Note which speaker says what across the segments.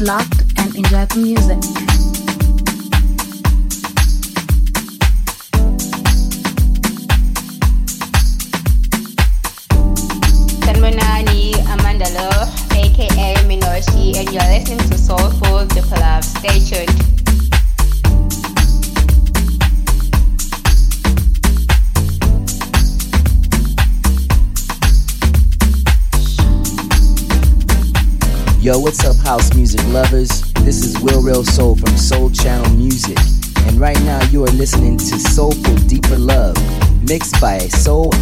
Speaker 1: locked and enjoy the music.
Speaker 2: By Soul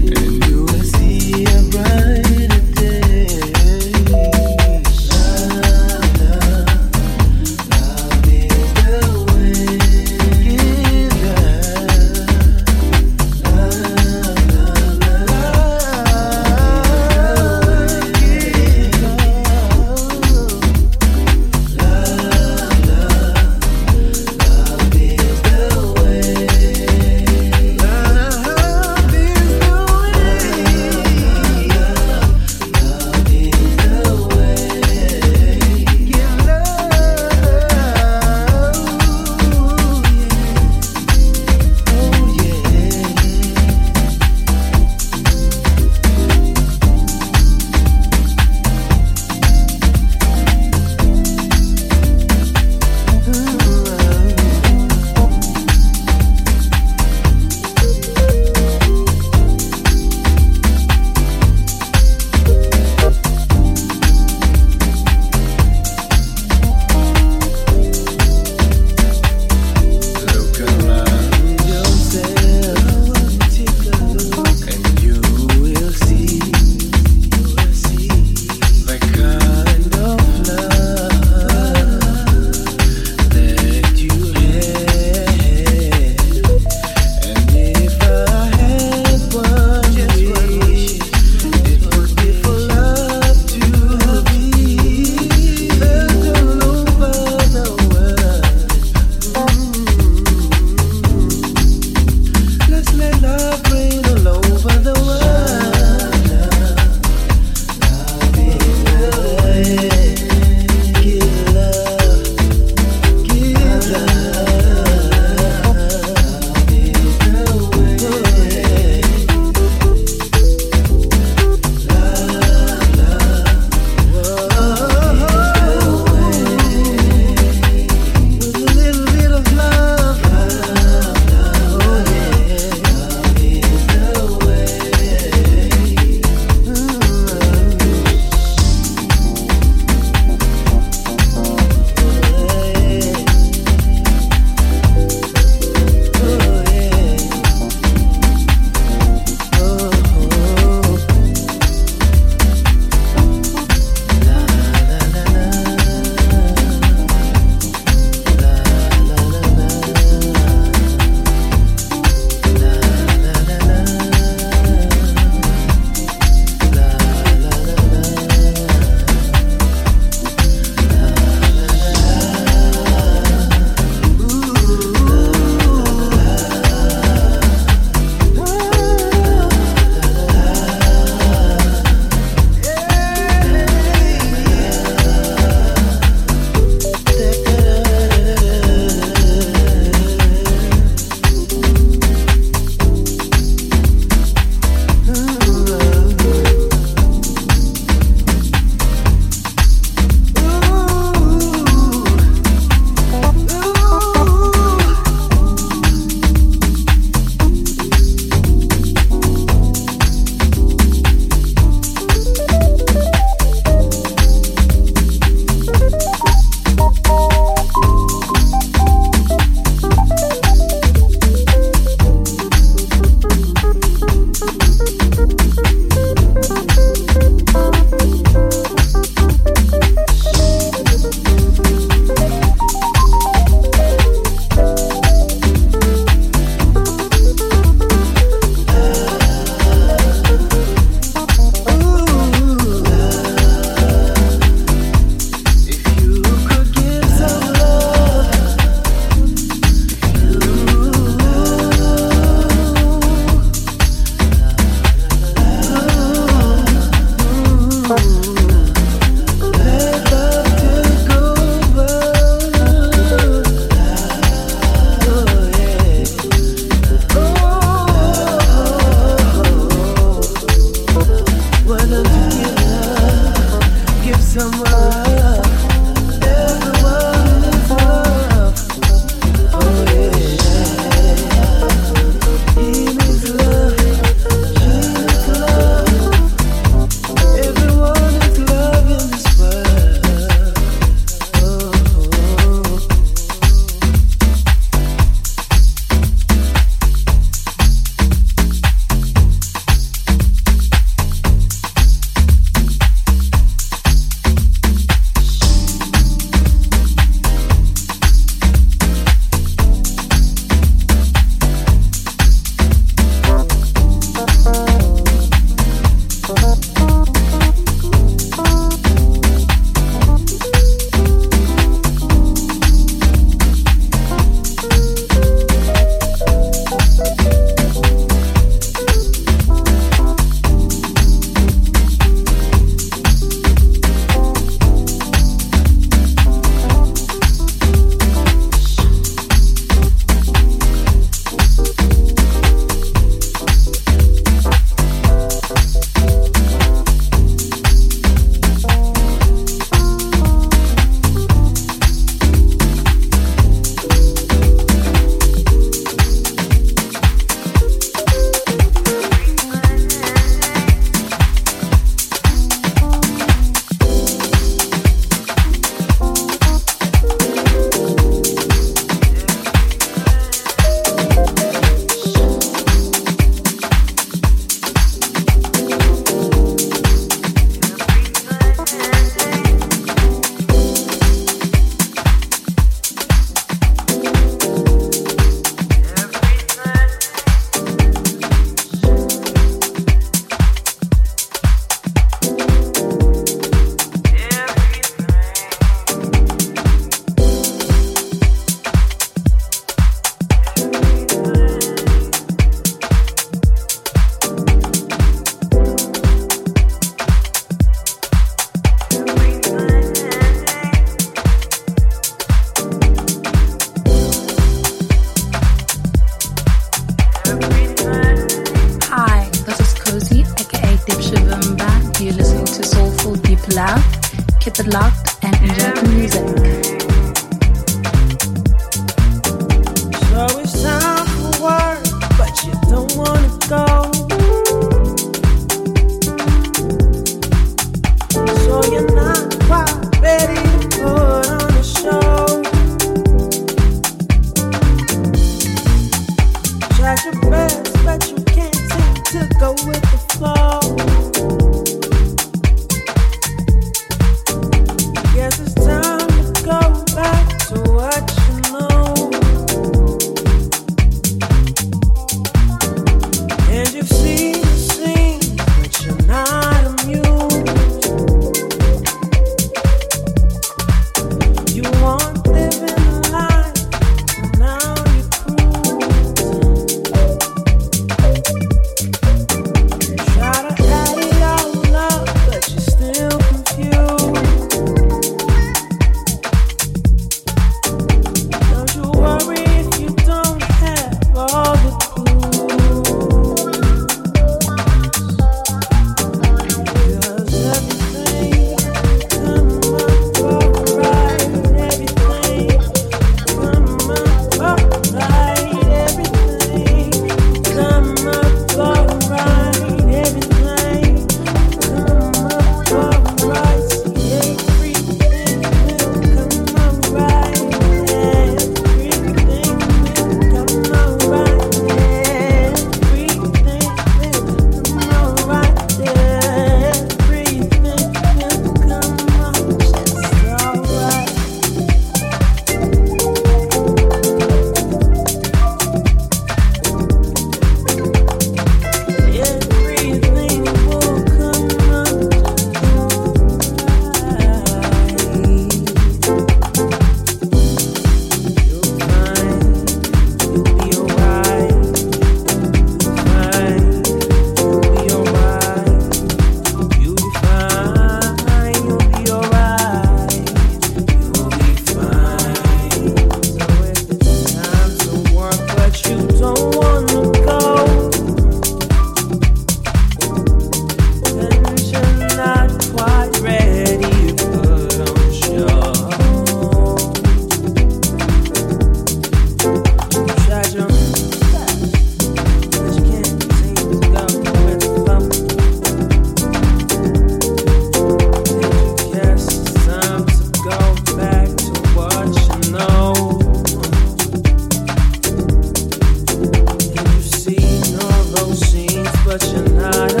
Speaker 3: those scenes, but you're not.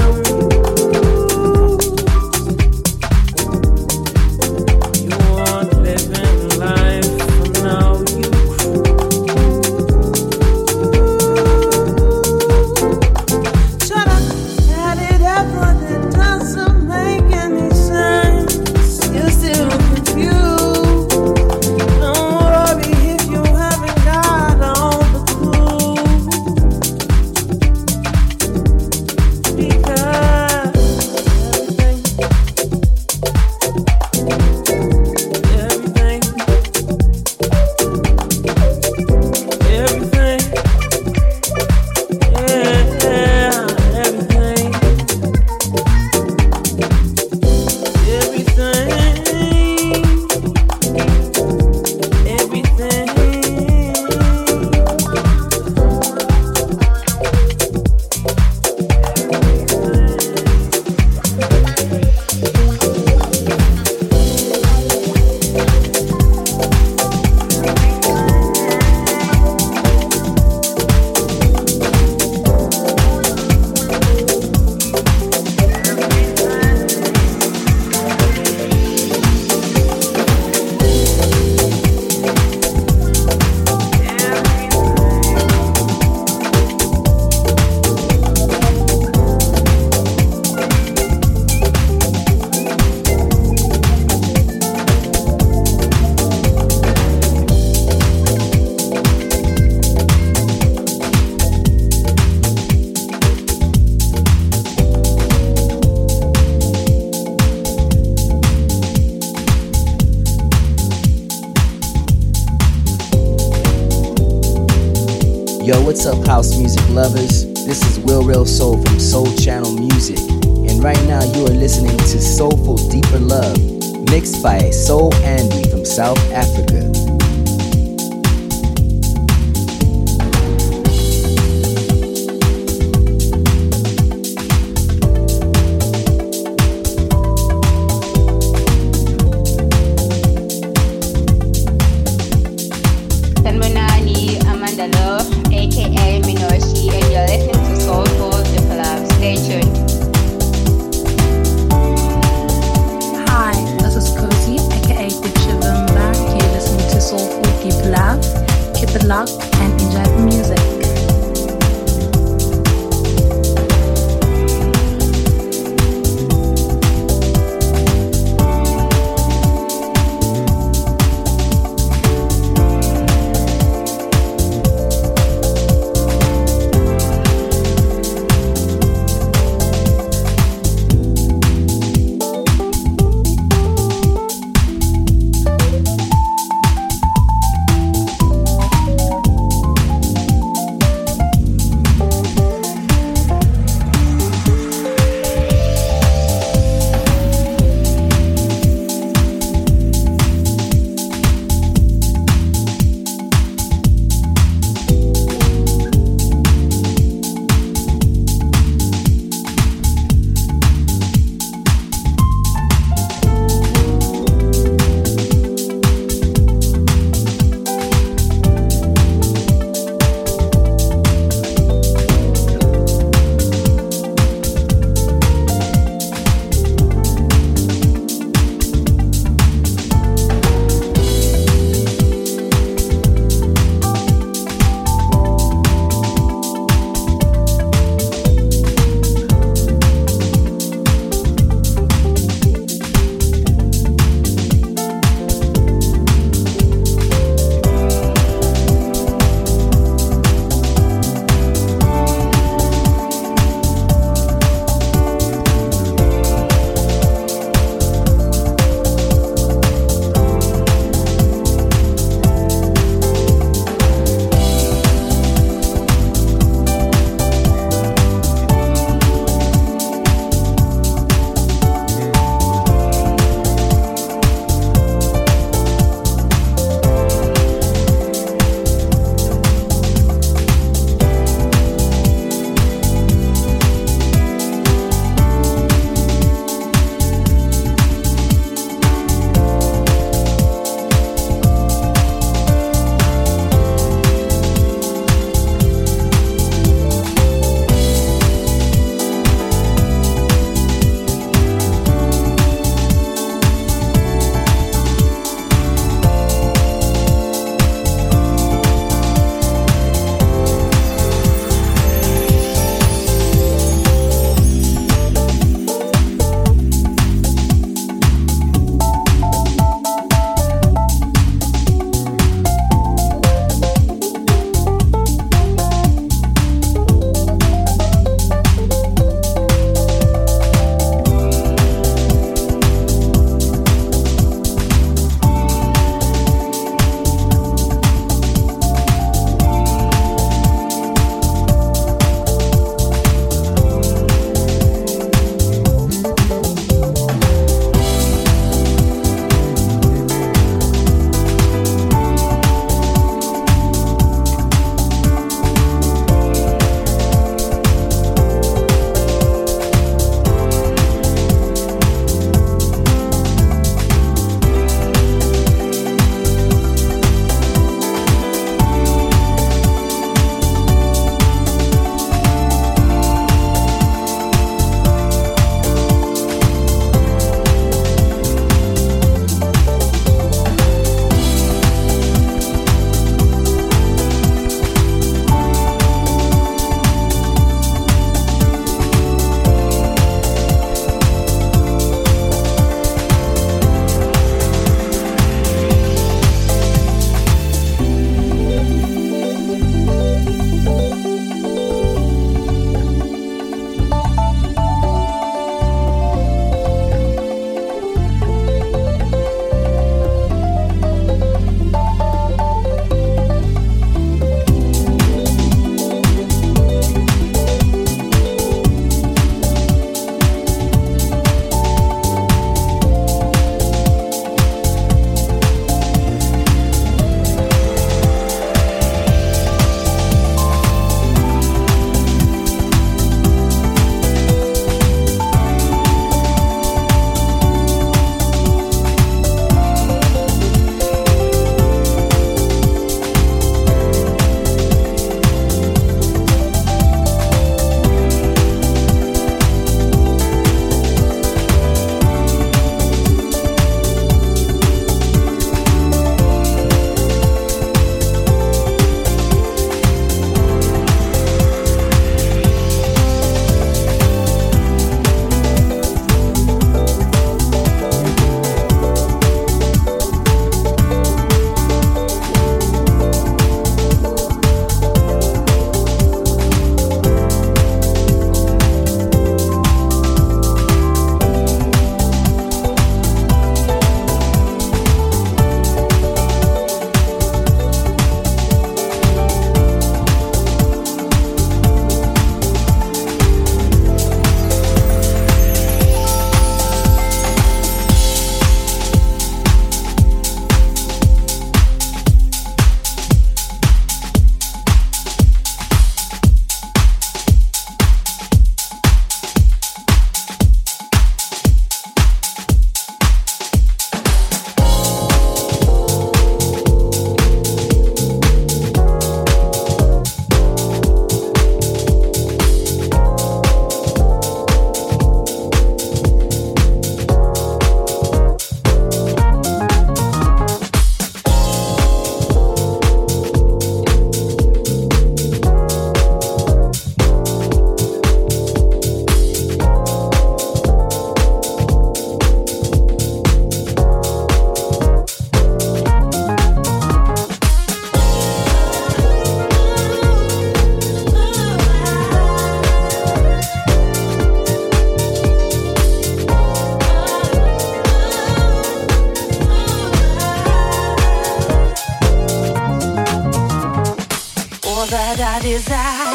Speaker 4: Here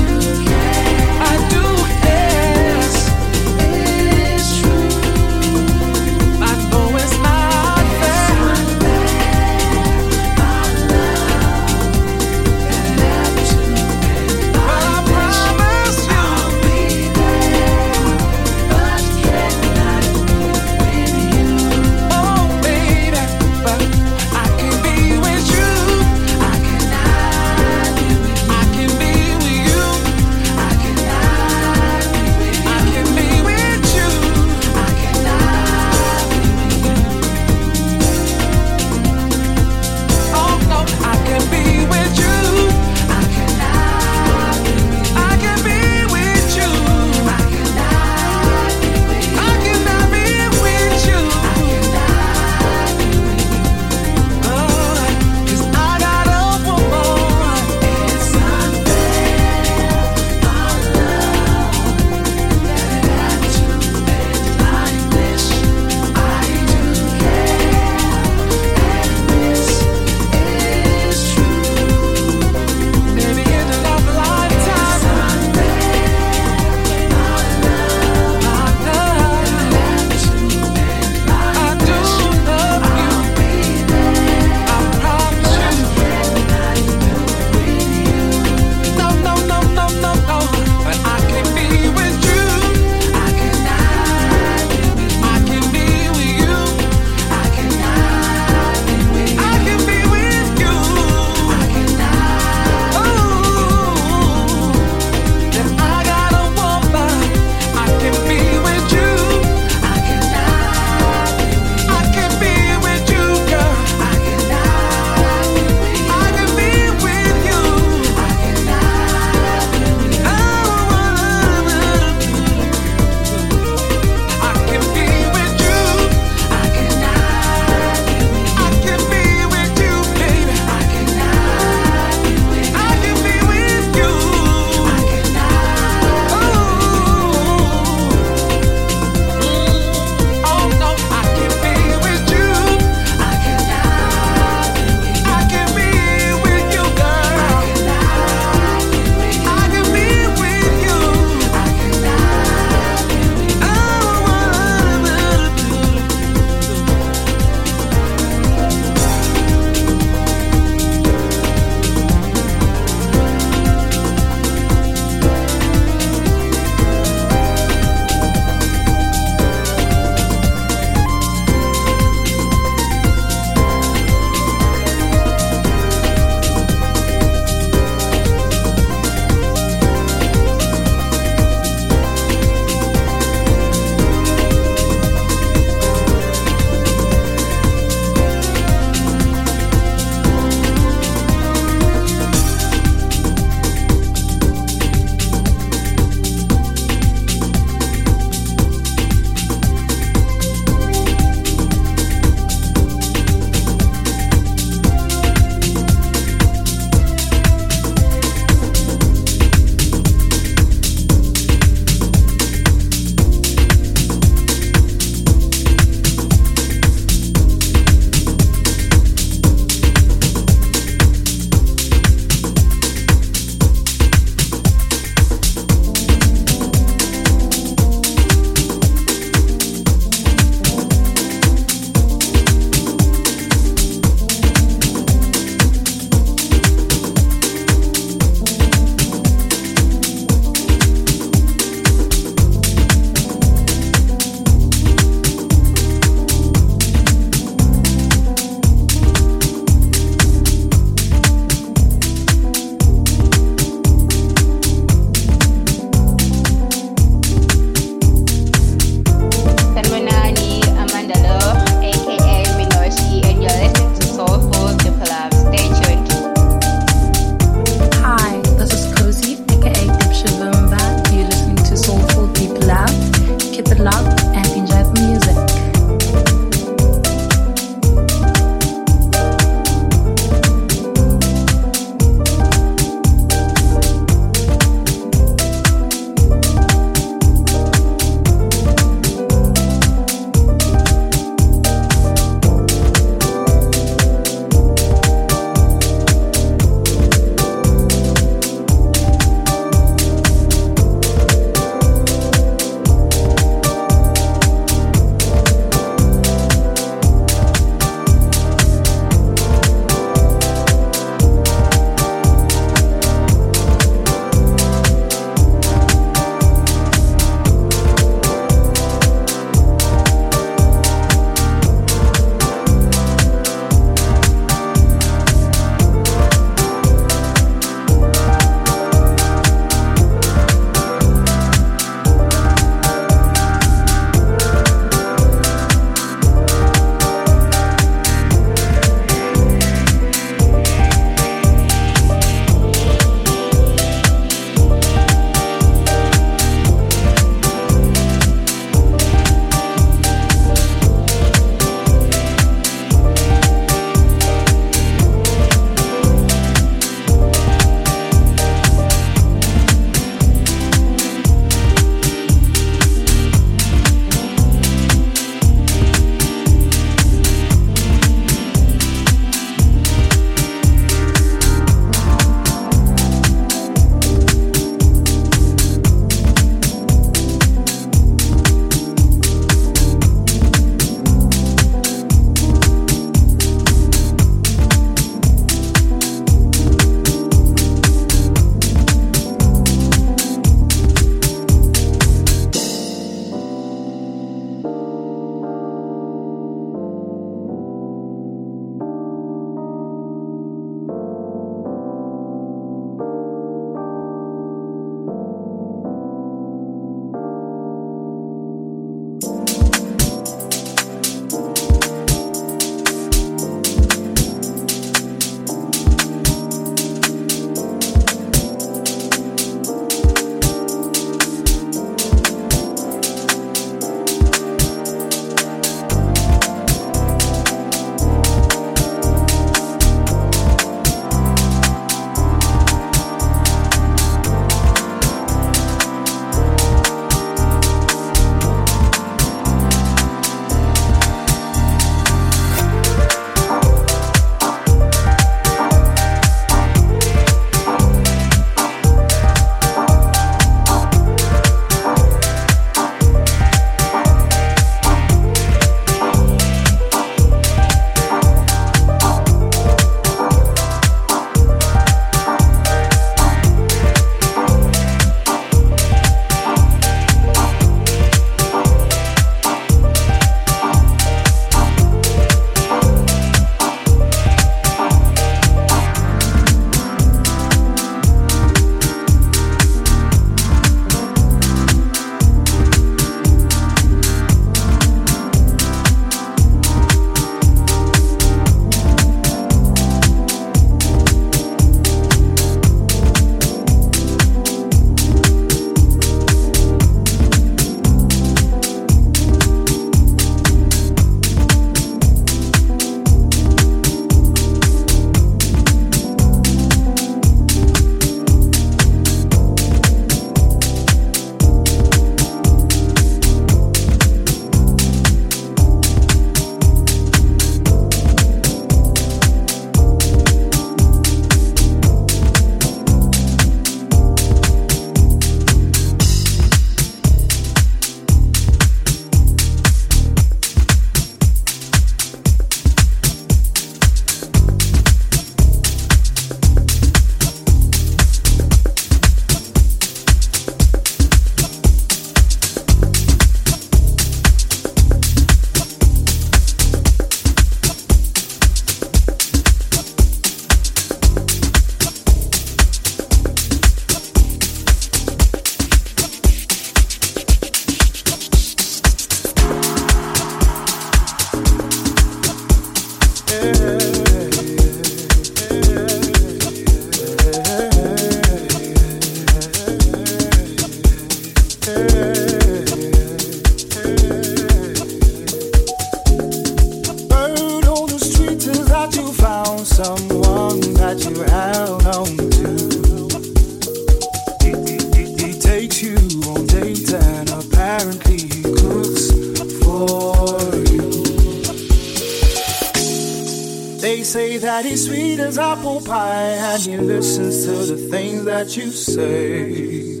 Speaker 2: you say.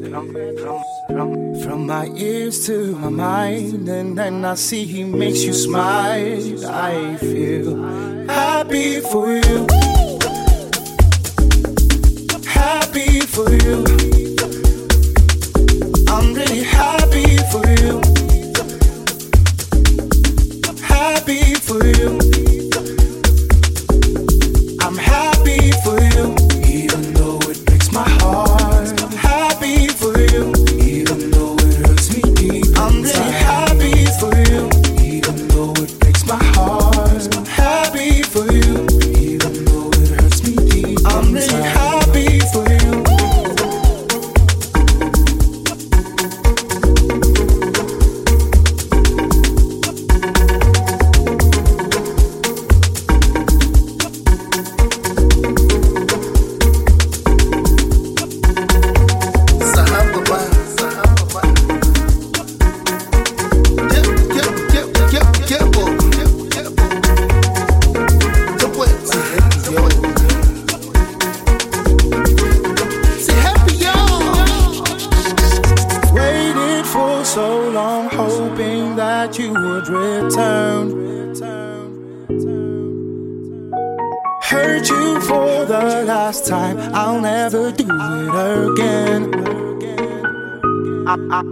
Speaker 2: From my ears to my mind, and then I see he makes you smile. I feel happy for you.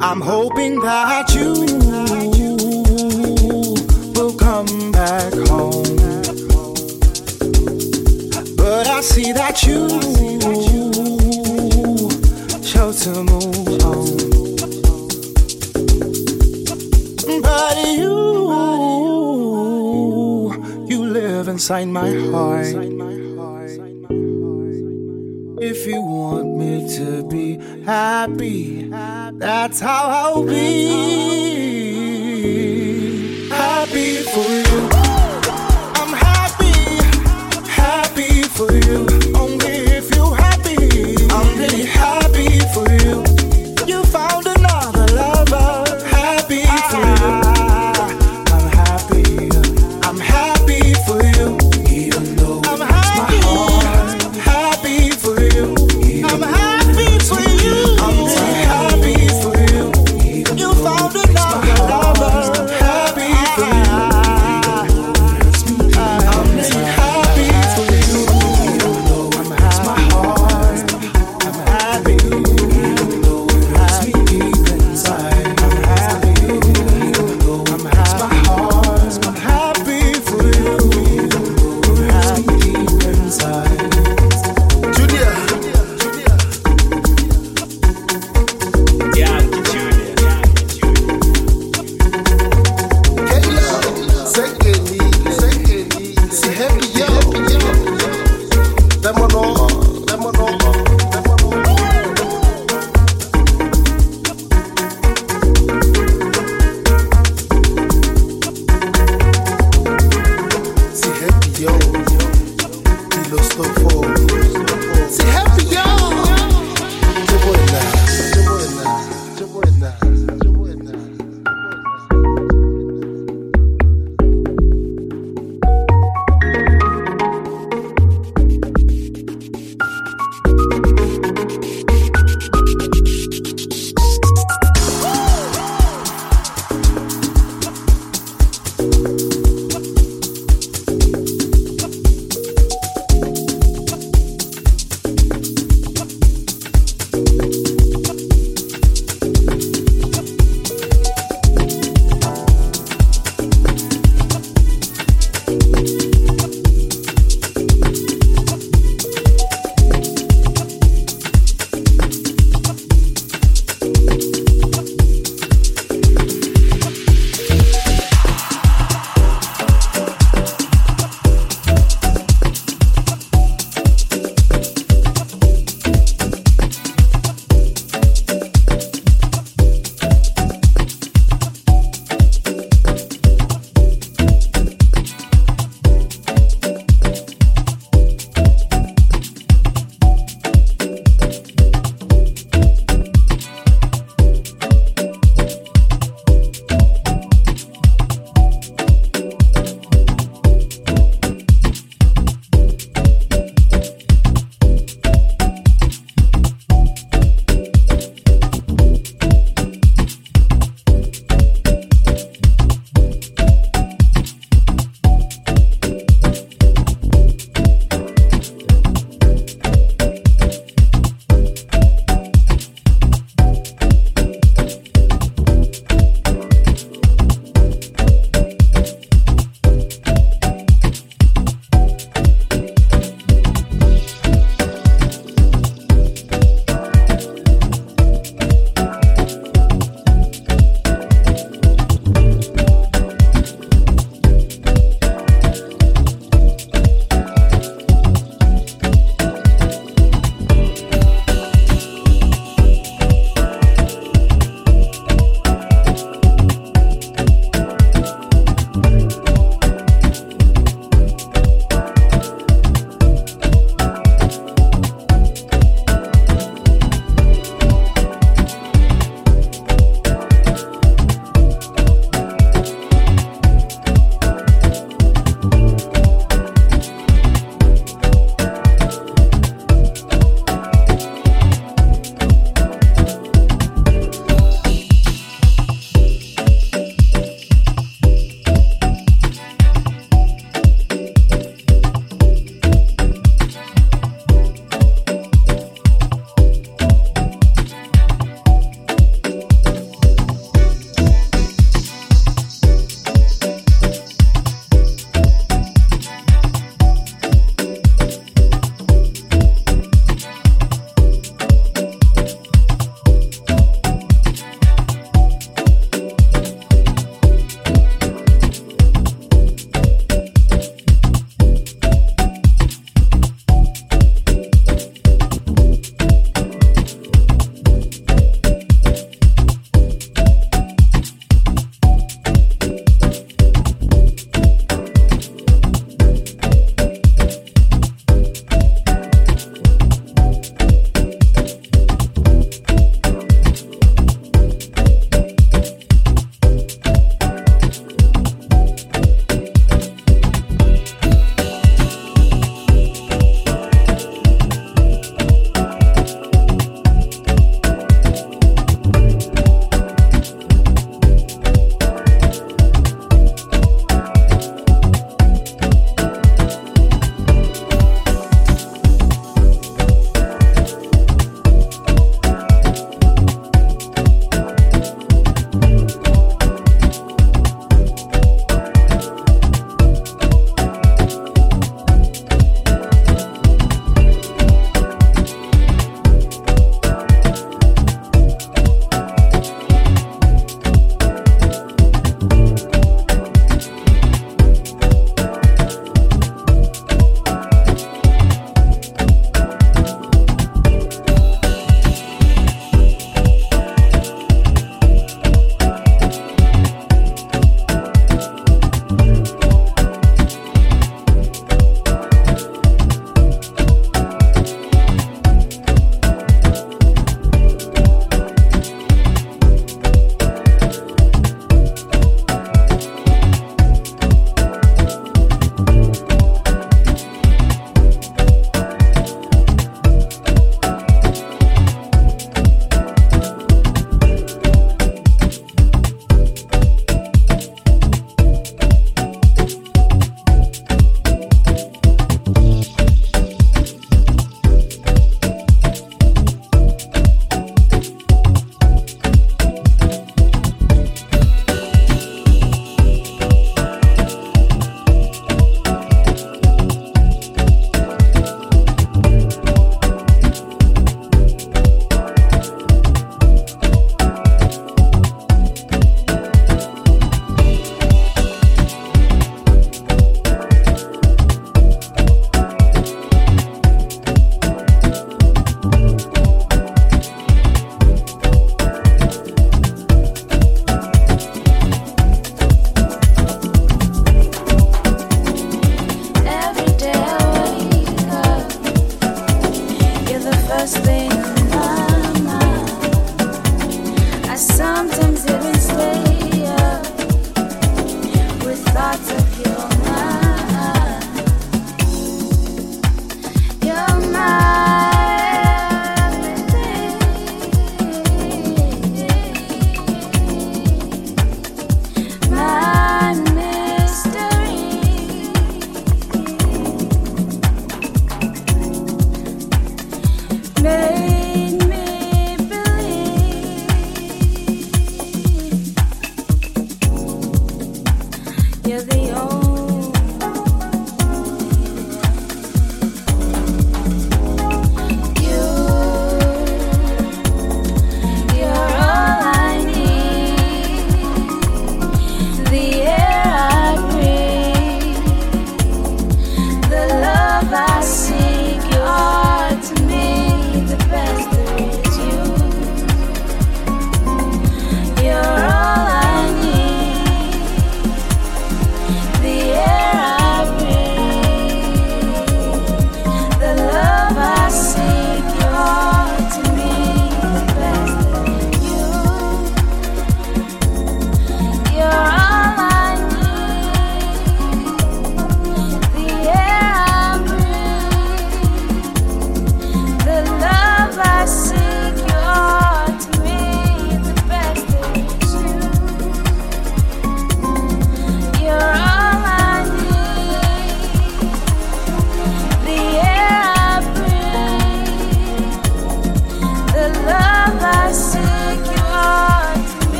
Speaker 2: I'm hoping that you will come back home. But I see that you chose to move on. But you, you live inside my heart.